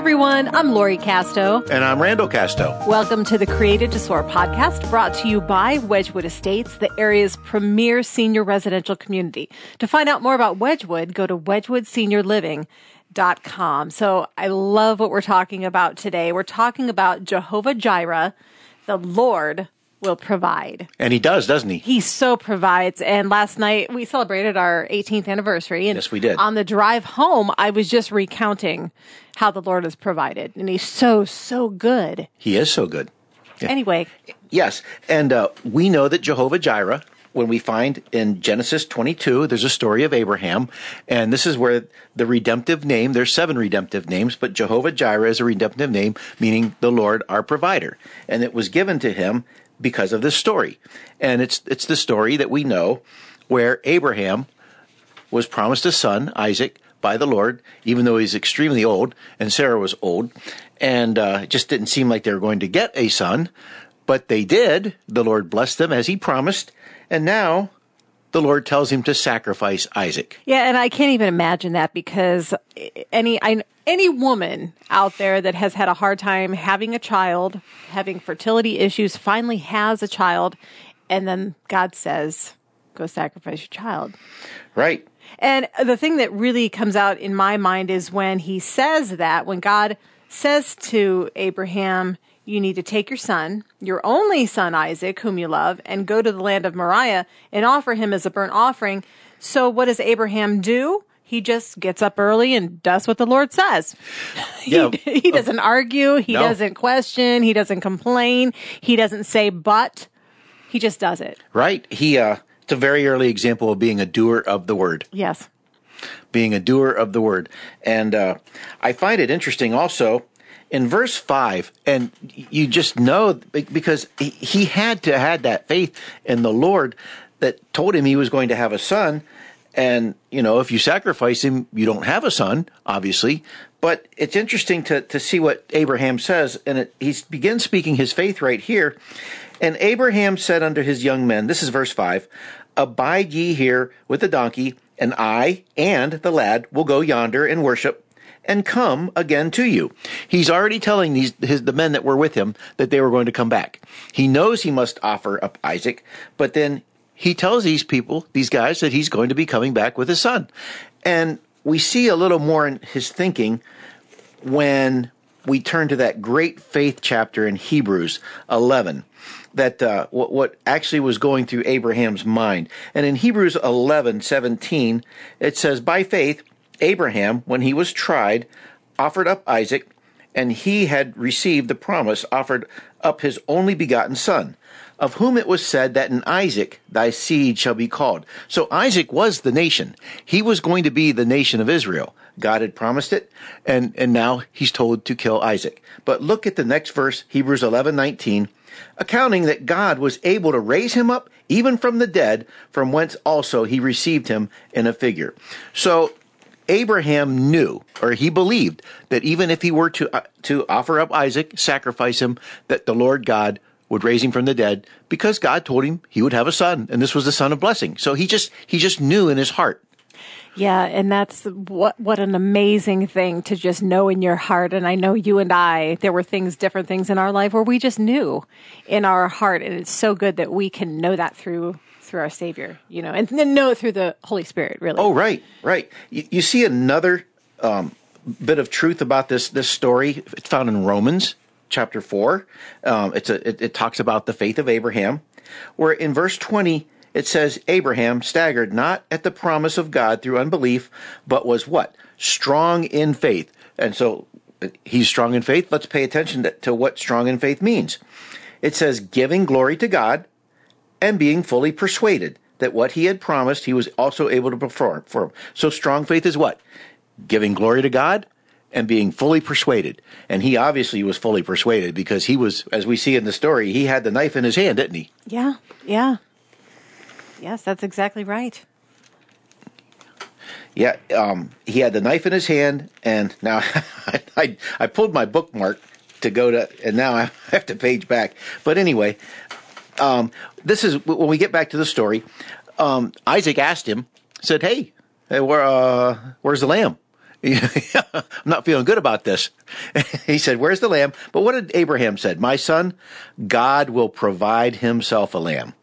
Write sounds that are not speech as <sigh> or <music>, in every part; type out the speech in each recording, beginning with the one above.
everyone. I'm Lori Casto. And I'm Randall Casto. Welcome to the Created to Soar podcast brought to you by Wedgwood Estates, the area's premier senior residential community. To find out more about Wedgwood, go to wedgwoodseniorliving.com. So I love what we're talking about today. We're talking about Jehovah Jireh, the Lord will provide. And he does, doesn't he? He so provides. And last night we celebrated our 18th anniversary. And yes, we did. On the drive home, I was just recounting how the Lord has provided. And he's so, so good. He is so good. Yeah. Anyway. Yes. And uh, we know that Jehovah Jireh, when we find in Genesis 22, there's a story of Abraham. And this is where the redemptive name, there's seven redemptive names, but Jehovah Jireh is a redemptive name, meaning the Lord our provider. And it was given to him because of this story. And it's, it's the story that we know where Abraham was promised a son, Isaac, by the Lord, even though he's extremely old, and Sarah was old, and uh, it just didn't seem like they were going to get a son, but they did. The Lord blessed them as he promised, and now the Lord tells him to sacrifice Isaac. Yeah, and I can't even imagine that because any I, any woman out there that has had a hard time having a child, having fertility issues, finally has a child, and then God says, "Go sacrifice your child." Right. And the thing that really comes out in my mind is when he says that, when God says to Abraham, you need to take your son, your only son Isaac, whom you love, and go to the land of Moriah and offer him as a burnt offering. So what does Abraham do? He just gets up early and does what the Lord says. <laughs> Yeah. he, he doesn't argue. He No. doesn't question. He doesn't complain. He doesn't say but. He just does it. Right. He, uh, it's a very early example of being a doer of the word. Yes. being a doer of the word. And uh, I find it interesting also in verse 5, and you just know because he- he had to had that faith in the Lord that told him he was going to have a son. And, you know, if you sacrifice him, you don't have a son, obviously. But it's interesting to, to see what Abraham says. And it, he begins speaking his faith right here. And Abraham said unto his young men, this is verse 5, Abide ye here with the donkey, and I and the lad will go yonder and worship and come again to you. He's already telling these his the men that were with him that they were going to come back. He knows he must offer up Isaac, but then he tells these people, these guys, that he's going to be coming back with his son. And we see a little more in his thinking when we turn to that great faith chapter in Hebrews 11 that uh, what, what actually was going through Abraham's mind. And in Hebrews 11 17, it says, By faith, Abraham, when he was tried, offered up Isaac, and he had received the promise, offered up his only begotten son, of whom it was said that in Isaac thy seed shall be called. So Isaac was the nation. He was going to be the nation of Israel. God had promised it, and, and now he's told to kill Isaac. But look at the next verse, Hebrews 11 19 accounting that God was able to raise him up even from the dead, from whence also he received him in a figure. So Abraham knew, or he believed, that even if he were to uh, to offer up Isaac, sacrifice him, that the Lord God would raise him from the dead, because God told him he would have a son, and this was the son of blessing. So he just he just knew in his heart. Yeah, and that's what what an amazing thing to just know in your heart. And I know you and I, there were things, different things in our life where we just knew in our heart, and it's so good that we can know that through through our Savior, you know, and then know it through the Holy Spirit. Really. Oh, right, right. You, you see another um, bit of truth about this this story. It's found in Romans chapter four. Um, it's a it, it talks about the faith of Abraham, where in verse twenty it says Abraham staggered not at the promise of God through unbelief, but was what strong in faith. And so he's strong in faith. Let's pay attention to, to what strong in faith means. It says giving glory to God and being fully persuaded that what he had promised he was also able to perform. For so strong faith is what giving glory to God and being fully persuaded. And he obviously was fully persuaded because he was, as we see in the story, he had the knife in his hand, didn't he? Yeah. Yeah. Yes, that's exactly right. Yeah, um, he had the knife in his hand, and now I, <laughs> I, I pulled my bookmark to go to, and now I <laughs> have to page back. But anyway, um, this is when we get back to the story. Um, Isaac asked him, said, "Hey, hey where, uh, where's the lamb?" <laughs> I'm not feeling good about this. <laughs> he said, Where's the lamb? But what did Abraham said? My son, God will provide himself a lamb.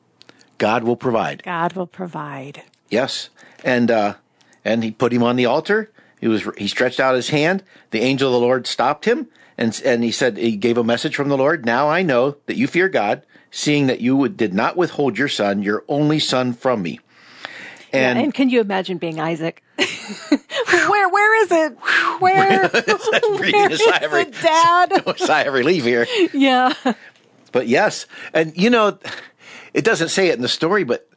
God will provide. God will provide. Yes. And uh and he put him on the altar. He was he stretched out his hand. The angel of the Lord stopped him and and he said he gave a message from the Lord. Now I know that you fear God, seeing that you did not withhold your son, your only son from me. And, And, and can you imagine being Isaac? <laughs> where where is it? Where, <laughs> <laughs> where is of re- it, Dad? <laughs> sigh of relief here. yeah. But yes, and you know, it doesn't say it in the story, but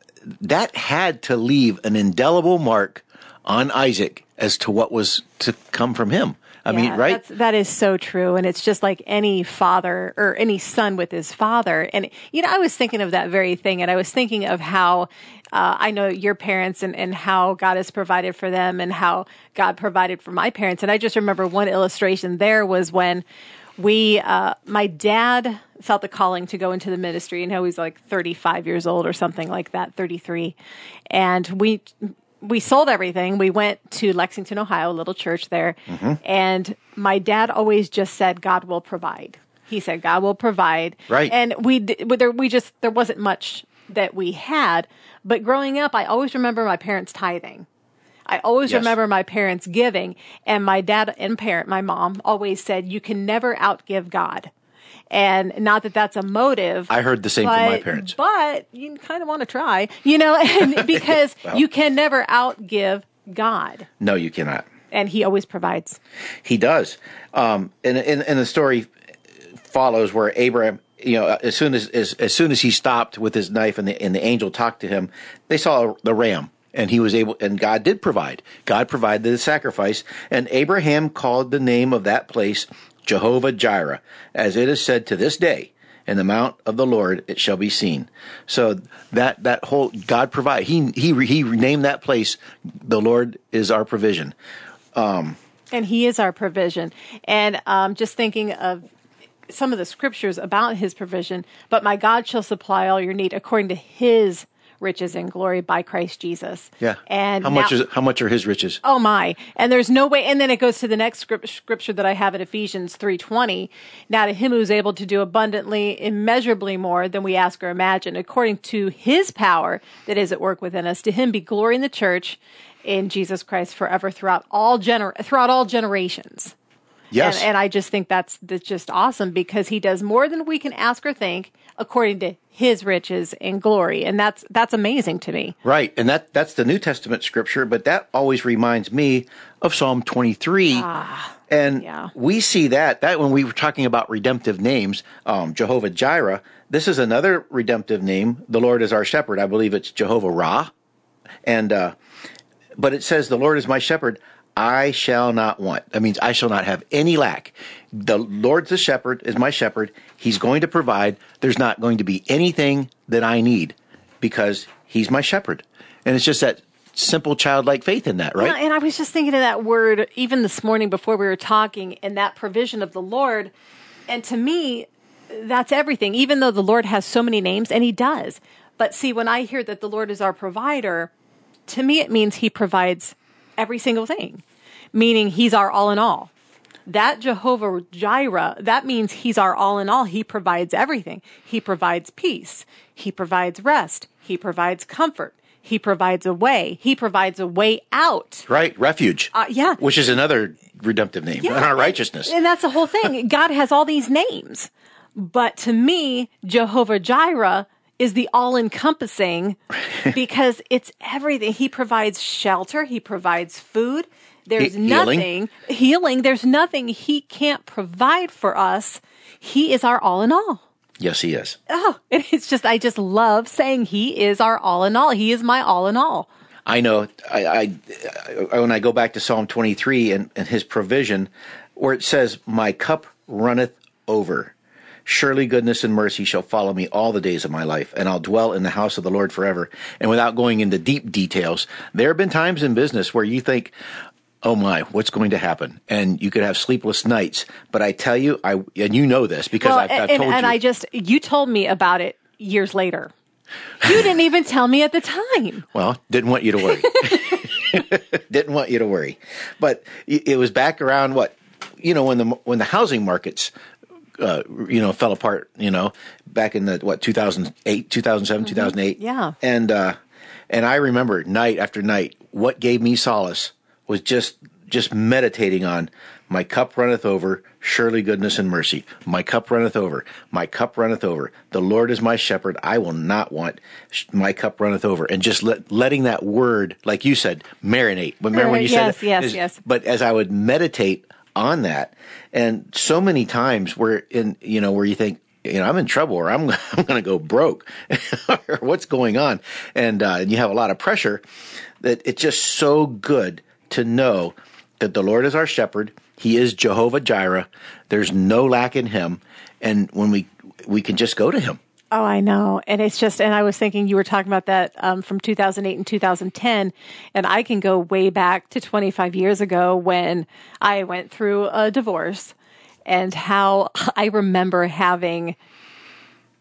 that had to leave an indelible mark on Isaac as to what was to come from him. I mean, right? That's, that is so true. And it's just like any father or any son with his father. And, you know, I was thinking of that very thing. And I was thinking of how uh, I know your parents and, and how God has provided for them and how God provided for my parents. And I just remember one illustration there was when we, uh, my dad felt the calling to go into the ministry. And he was like 35 years old or something like that, 33. And we, we sold everything. We went to Lexington, Ohio, a little church there. Mm-hmm. And my dad always just said, God will provide. He said, God will provide. Right. And we, there, we just, there wasn't much that we had. But growing up, I always remember my parents tithing. I always Yes. remember my parents giving. And my dad and parent, my mom, always said, you can never outgive God. And not that that's a motive. I heard the same from my parents. But you kind of want to try, you know, <laughs> and <laughs> because you can never outgive God. No, you cannot. And he always provides. He does. Um, and, and, and the story follows where Abraham, you know, as soon as, as, as soon as he stopped with his knife and the, and the angel talked to him, they saw the ram and he was able, and God did provide. God provided the sacrifice and Abraham called the name of that place Jehovah Jireh, as it is said to this day, in the mount of the Lord it shall be seen. So that, that whole, God provide, he, he, he named that place, the Lord is our provision. Um, And he is our provision. And um, just thinking of some of the scriptures about his provision, but my God shall supply all your need according to his riches and glory by Christ Jesus. Yeah. And how much is how much are his riches? Oh my. And there's no way and then it goes to the next script, scripture that I have in Ephesians 3:20. Now to him who's able to do abundantly immeasurably more than we ask or imagine according to his power that is at work within us to him be glory in the church in Jesus Christ forever throughout all gener- throughout all generations. Yes. And, and I just think that's that's just awesome because he does more than we can ask or think according to his riches and glory. And that's that's amazing to me. right. And that that's the New Testament scripture, but that always reminds me of Psalm 23. and Ah, yeah. we see that that when we were talking about redemptive names, um, Jehovah Jireh, this is another redemptive name. The Lord is our shepherd. I believe it's Jehovah Ra. And uh but it says the Lord is my shepherd. I shall not want. That means I shall not have any lack. The Lord's the shepherd, is my shepherd. He's going to provide. There's not going to be anything that I need because he's my shepherd. And it's just that simple childlike faith in that, right? And I was just thinking of that word even this morning before we were talking, and that provision of the Lord. And to me, that's everything. Even though the Lord has so many names, and He does. But see, when I hear that the Lord is our provider, to me it means He provides every single thing, meaning He's our all in all. That Jehovah Jireh, that means He's our all in all. He provides everything. He provides peace. He provides rest. He provides comfort. He provides a way. He provides a way out. Right? Refuge. Uh, yeah. Which is another redemptive name. Yeah, our righteousness. And that's the whole thing. <laughs> God has all these names. But to me, Jehovah Jireh is the all encompassing <laughs> because it's everything. He provides shelter, He provides food. There's He- nothing healing. There's nothing He can't provide for us. He is our all in all. yes, he is. Oh, <laughs> it's just, I just love saying He is our all in all. He is my all in all. I know. I, I, I when I go back to Psalm 23 and, and his provision, where it says, "My cup runneth over." Surely goodness and mercy shall follow me all the days of my life, and I'll dwell in the house of the Lord forever. And without going into deep details, there have been times in business where you think, "Oh my, what's going to happen?" And you could have sleepless nights. But I tell you, I and you know this because Well, I've, I've and, told and you. I just, you told me about it years later. You didn't even tell me at the time. <laughs> well, didn't want you to worry. <laughs> Didn't want you to worry. But it it was back around what you know when the when the housing markets uh, you know fell apart. You know back in the what 2008, 2007, 2008. Yeah. And uh, and I remember night after night. What gave me solace was just just meditating on my cup runneth over, surely goodness and mercy. My cup runneth over, my cup runneth over. The Lord is my shepherd, I will not want. My cup runneth over, and just let, letting that word, like you said, marinate. But remember when you Yes, said, yes, is- yes. But as I would meditate on that, and so many times where in you know where you think. You know, I'm in trouble, or I'm <laughs> I'm going to go broke, <laughs> or what's going on, and uh, and you have a lot of pressure. That it's just so good to know that the Lord is our shepherd. He is Jehovah Jireh. There's no lack in Him, and when we we can just go to Him. Oh, I know. And it's just, and I was thinking you were talking about that um, from 2008 and 2010. And I can go way back to 25 years ago when I went through a divorce and how <laughs> I remember having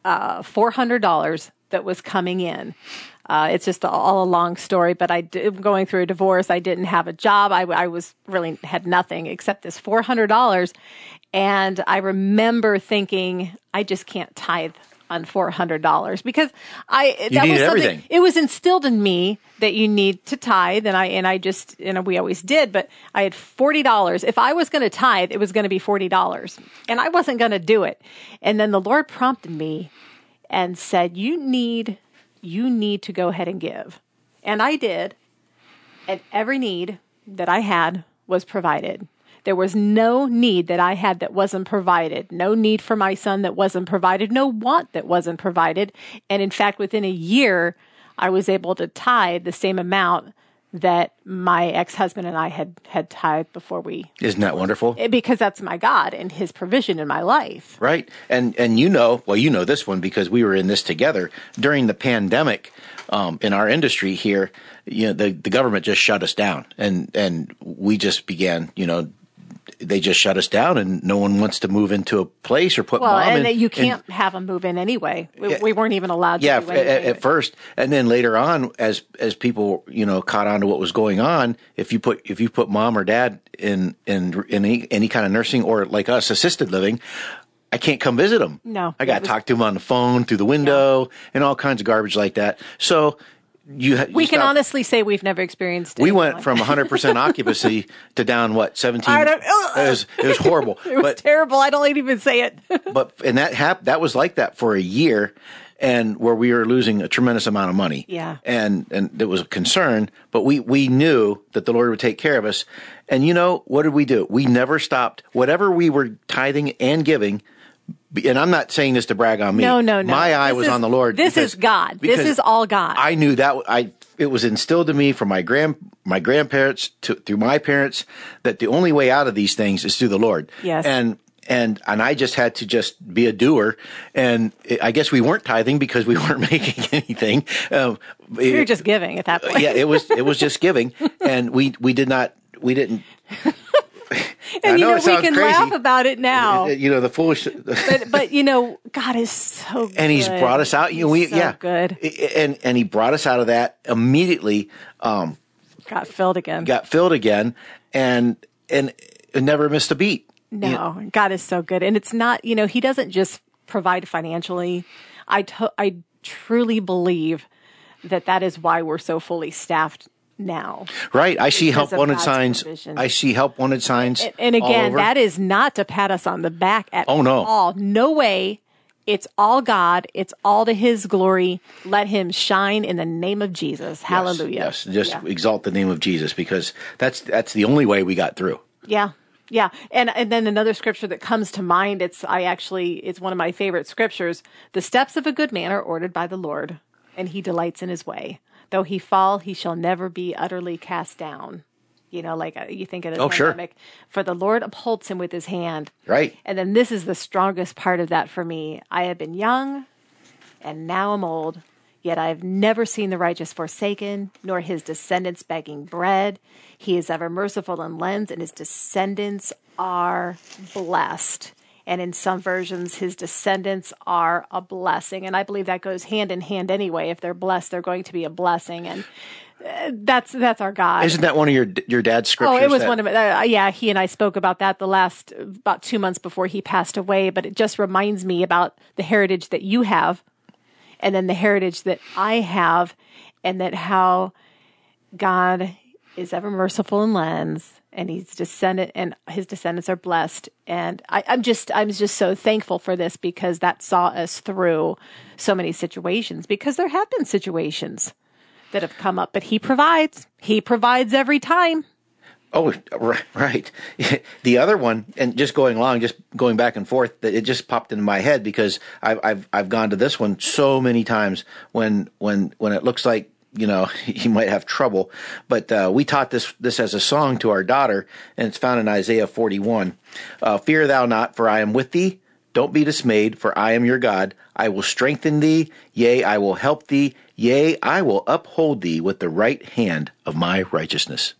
uh, $400 that was coming in. Uh, it's just all a long story, but I did, going through a divorce. I didn't have a job. I, I was really had nothing except this four hundred dollars, and I remember thinking, I just can't tithe on four hundred dollars because I that was something. everything. It was instilled in me that you need to tithe, and I and I just and we always did. But I had forty dollars. If I was going to tithe, it was going to be forty dollars, and I wasn't going to do it. And then the Lord prompted me and said, "You need you need to go ahead and give." And I did. And every need that I had was provided. There was no need that I had that wasn't provided. No need for my son that wasn't provided. No want that wasn't provided. And in fact, within a year, I was able to tithe the same amount that my ex-husband and I had had tithed before we Isn't that wonderful? because that's my God and his provision in my life. Right. And and you know, well, you know this one because we were in this together during the pandemic. Um, in our industry here, you know, the the government just shut us down, and and we just began, you know, they just shut us down, and no one wants to move into a place or put Well, mom and in. you can't have them move in anyway. We, we weren't even allowed to yeah, do at, at first, and then later on, as as people you know caught on to what was going on, if you put if you put mom or dad in in in any, any kind of nursing or like us assisted living, I can't come visit them. No, I got to talk to them on the phone through the window and all kinds of garbage like that. So you ha- we can stop- honestly say we've never experienced. We went from 100% occupancy <laughs> to down what 17. I don't- uh, it was it was horrible. <laughs> It was but terrible. I don't even say it. <laughs> but and that hap- that was like that for a year and where we were losing a tremendous amount of money Yeah. and and it was a concern but we we knew that the lord would take care of us and you know what did we do we never stopped whatever we were tithing and giving and i'm not saying this to brag on me No, no, no. my eye This was is- on the lord this is God. This is all God. i knew that i it was instilled in me from my grand my grandparents to through my parents that the only way out of these things is through the lord Yes. and and and I just had to just be a doer, and I guess we weren't tithing because we <laughs> weren't making anything. Um, we were just giving at that point. yeah, it was it was just giving, and we we did not we didn't. <laughs> And you know know, we can crazy. laugh about it now. You know the foolish, <laughs> but but you know, God is so good. and He's brought us out. You know, we so yeah, good. and and He brought us out of that immediately. Um, Got filled again. got filled again, and and never missed a beat. No, God is so good. And it's not, you know, He doesn't just provide financially. I, to- I truly believe that that is why we're so fully staffed now. Right. I see help wanted God's signs. provision. I see help wanted signs. And, and again, that is not to pat us on the back at Oh, no. all. No way. It's all God. It's all to His glory. Let Him shine in the name of Jesus. Hallelujah. Yes, just Yeah. exalt the name of Jesus because that's that's the only way we got through. Yeah. Yeah. And and then another scripture that comes to mind, it's I actually it's one of my favorite scriptures. The steps of a good man are ordered by the Lord, and he delights in his way. Though he fall, he shall never be utterly cast down. You know, like uh, you think of the Oh, sure. For the Lord upholds him with his hand. Right. And then this is the strongest part of that for me. I have been young and now I'm old, yet I have never seen the righteous forsaken, nor his descendants begging bread. He is ever merciful and lends, and his descendants are blessed. And in some versions, his descendants are a blessing. And I believe that goes hand in hand anyway. If they're blessed, they're going to be a blessing. And That's that's our God. Isn't that one of your your dad's scriptures? Oh, it was that- one of uh, yeah. He and I spoke about that the last about two months before he passed away. But it just reminds me about the heritage that you have, and then the heritage that I have, and that how God is ever merciful and lends, and He's descendant, and His descendants are blessed. And I, I'm just I'm just so thankful for this because that saw us through so many situations. Because there have been situations that have come up, but He provides. He provides every time. Oh, right, right. <laughs> The other one, and just going along, just going back and forth, it just popped into my head because I've I've I've gone to this one so many times when when when it looks like you know <laughs> he might have trouble. But uh, we taught this this as a song to our daughter, and it's found in Isaiah forty one. Uh, Fear thou not, for I am with thee. Don't be dismayed, for I am your God. I will strengthen thee. Yea, I will help thee. Yea, I will uphold thee with the right hand of my righteousness.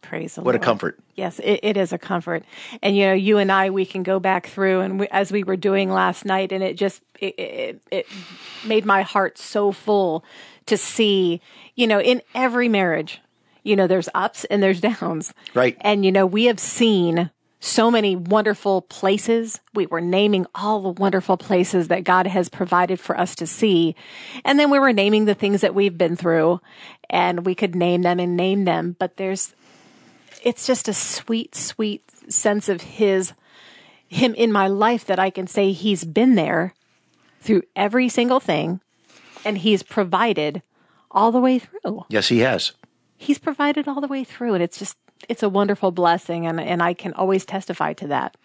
Praise the What a comfort. Yes, it, it is a comfort. And you know, you and I, we can go back through, and we, as we were doing last night, and it just it, it, it made my heart so full to see, you know, in every marriage, you know, there's ups and there's downs, Right. And you know, we have seen so many wonderful places. We were naming all the wonderful places that God has provided for us to see. And then we were naming the things that we've been through and we could name them and name them. But there's, it's just a sweet, sweet sense of his, him in my life that I can say he's been there through every single thing and he's provided all the way through Yes, he has. he's provided all the way through and it's just it's a wonderful blessing and and I can always testify to that.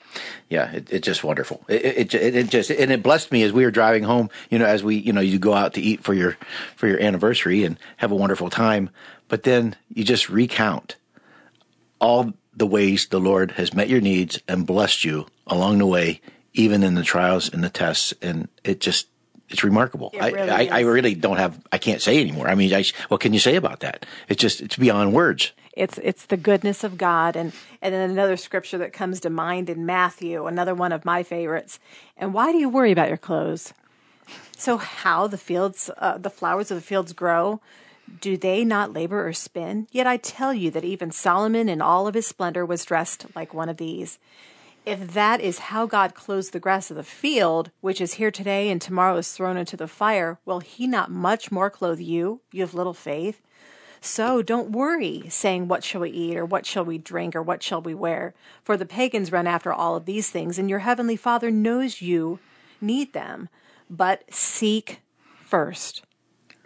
Yeah, it, it's just wonderful. It, it, it, just and it blessed me as we were driving home. You know, as we you know you go out to eat for your for your anniversary and have a wonderful time, but then you just recount all the ways the Lord has met your needs and blessed you along the way, even in the trials and the tests, and it just. It's remarkable. It I, really I, I is. really don't have. I can't say anymore. I mean, I, what can you say about that? It's just. It's beyond words. It's it's the goodness of God and and then another scripture that comes to mind in Matthew, another one of my favorites. And why do you worry about your clothes? So how the fields uh, the flowers of the fields grow? Do they not labor or spin? Yet I tell you that even Solomon in all of his splendor was dressed like one of these. If that is how God clothes the grass of the field, which is here today and tomorrow is thrown into the fire, will he not much more clothe you, you of little faith? So don't worry, saying, What shall we eat, or what shall we drink, or what shall we wear? For the pagans run after all of these things, and your heavenly Father knows you need them. But seek first.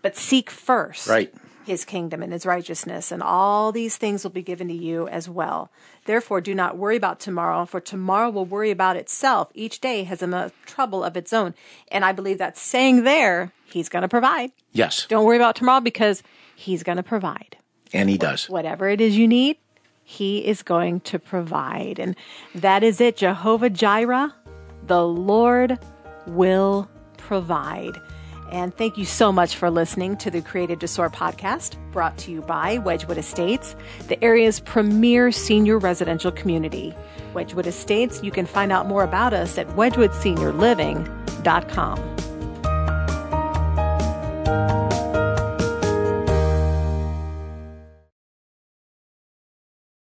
But seek first Right. His kingdom and his righteousness, and all these things will be given to you as well. Therefore, do not worry about tomorrow, for tomorrow will worry about itself. Each day has enough trouble of its own. And I believe that's saying there, he's going to provide. Yes, Don't worry about tomorrow because he's going to provide. and he does. Whatever it is you need, he is going to provide. And that is it. Jehovah Jireh, the Lord will provide. And thank you so much for listening to the Created to Soar podcast, brought to you by Wedgwood Estates, the area's premier senior residential community. Wedgwood Estates, you can find out more about us at wedgwoodseniorliving.com.